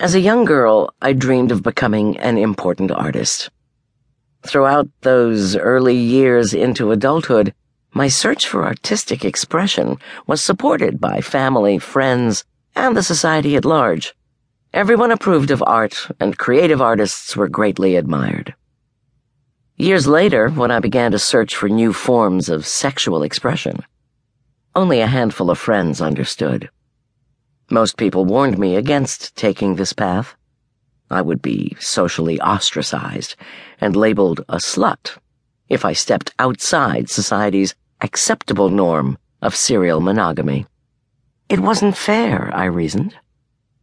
As a young girl, I dreamed of becoming an important artist. Throughout those early years into adulthood, my search for artistic expression was supported by family, friends, and the society at large. Everyone approved of art, and creative artists were greatly admired. Years later, when I began to search for new forms of sexual expression, only a handful of friends understood. Most people warned me against taking this path. I would be socially ostracized and labeled a slut if I stepped outside society's acceptable norm of serial monogamy. It wasn't fair, I reasoned.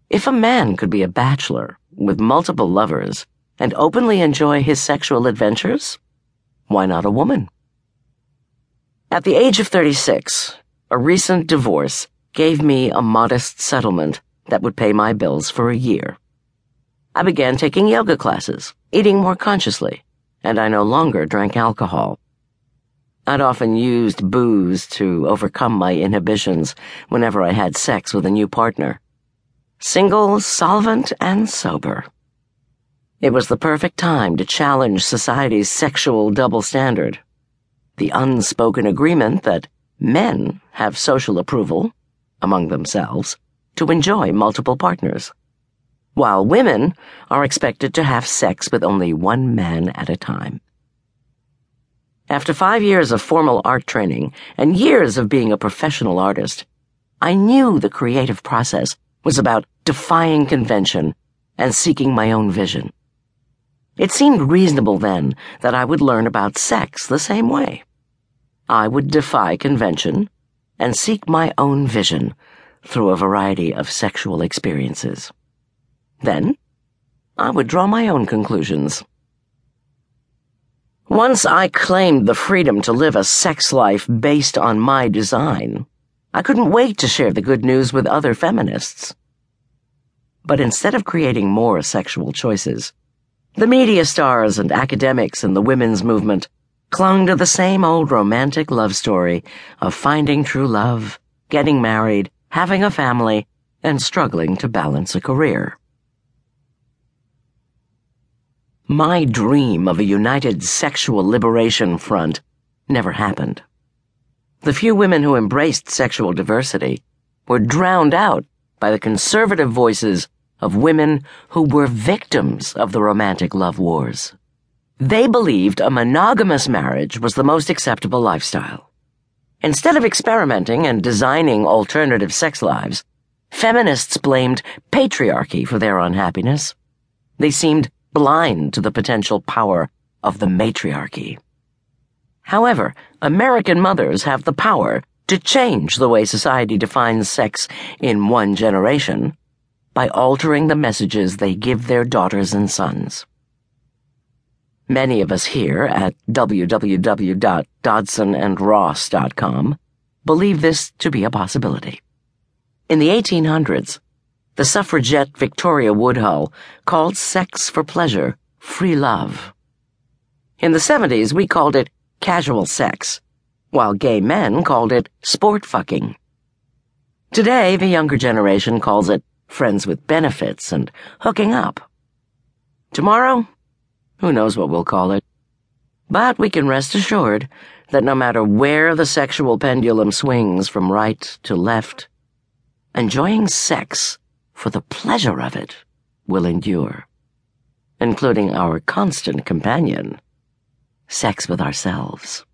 If a man could be a bachelor with multiple lovers and openly enjoy his sexual adventures, why not a woman? At the age of 36, a recent divorce gave me a modest settlement that would pay my bills for a year. I began taking yoga classes, eating more consciously, and I no longer drank alcohol. I'd often used booze to overcome my inhibitions whenever I had sex with a new partner. Single, solvent, and sober. It was the perfect time to challenge society's sexual double standard. The unspoken agreement that men have social approval among themselves to enjoy multiple partners, while women are expected to have sex with only one man at a time. After five years of formal art training and years of being a professional artist, I knew the creative process was about defying convention and seeking my own vision. It seemed reasonable then that I would learn about sex the same way. I would defy convention and seek my own vision through a variety of sexual experiences. Then, I would draw my own conclusions. Once I claimed the freedom to live a sex life based on my design, I couldn't wait to share the good news with other feminists. But instead of creating more sexual choices, the media stars and academics in the women's movement clung to the same old romantic love story of finding true love, getting married, having a family, and struggling to balance a career. My dream of a united sexual liberation front never happened. The few women who embraced sexual diversity were drowned out by the conservative voices of women who were victims of the romantic love wars. They believed a monogamous marriage was the most acceptable lifestyle. Instead of experimenting and designing alternative sex lives, feminists blamed patriarchy for their unhappiness. They seemed blind to the potential power of the matriarchy. However, American mothers have the power to change the way society defines sex in one generation by altering the messages they give their daughters and sons. Many of us here at www.dodsonandross.com believe this to be a possibility. In the 1800s, the suffragette Victoria Woodhull called sex for pleasure free love. In the 70s, we called it casual sex, while gay men called it sport fucking. Today, the younger generation calls it friends with benefits and hooking up. Tomorrow, who knows what we'll call it? But we can rest assured that no matter where the sexual pendulum swings from right to left, enjoying sex for the pleasure of it will endure, including our constant companion, sex with ourselves.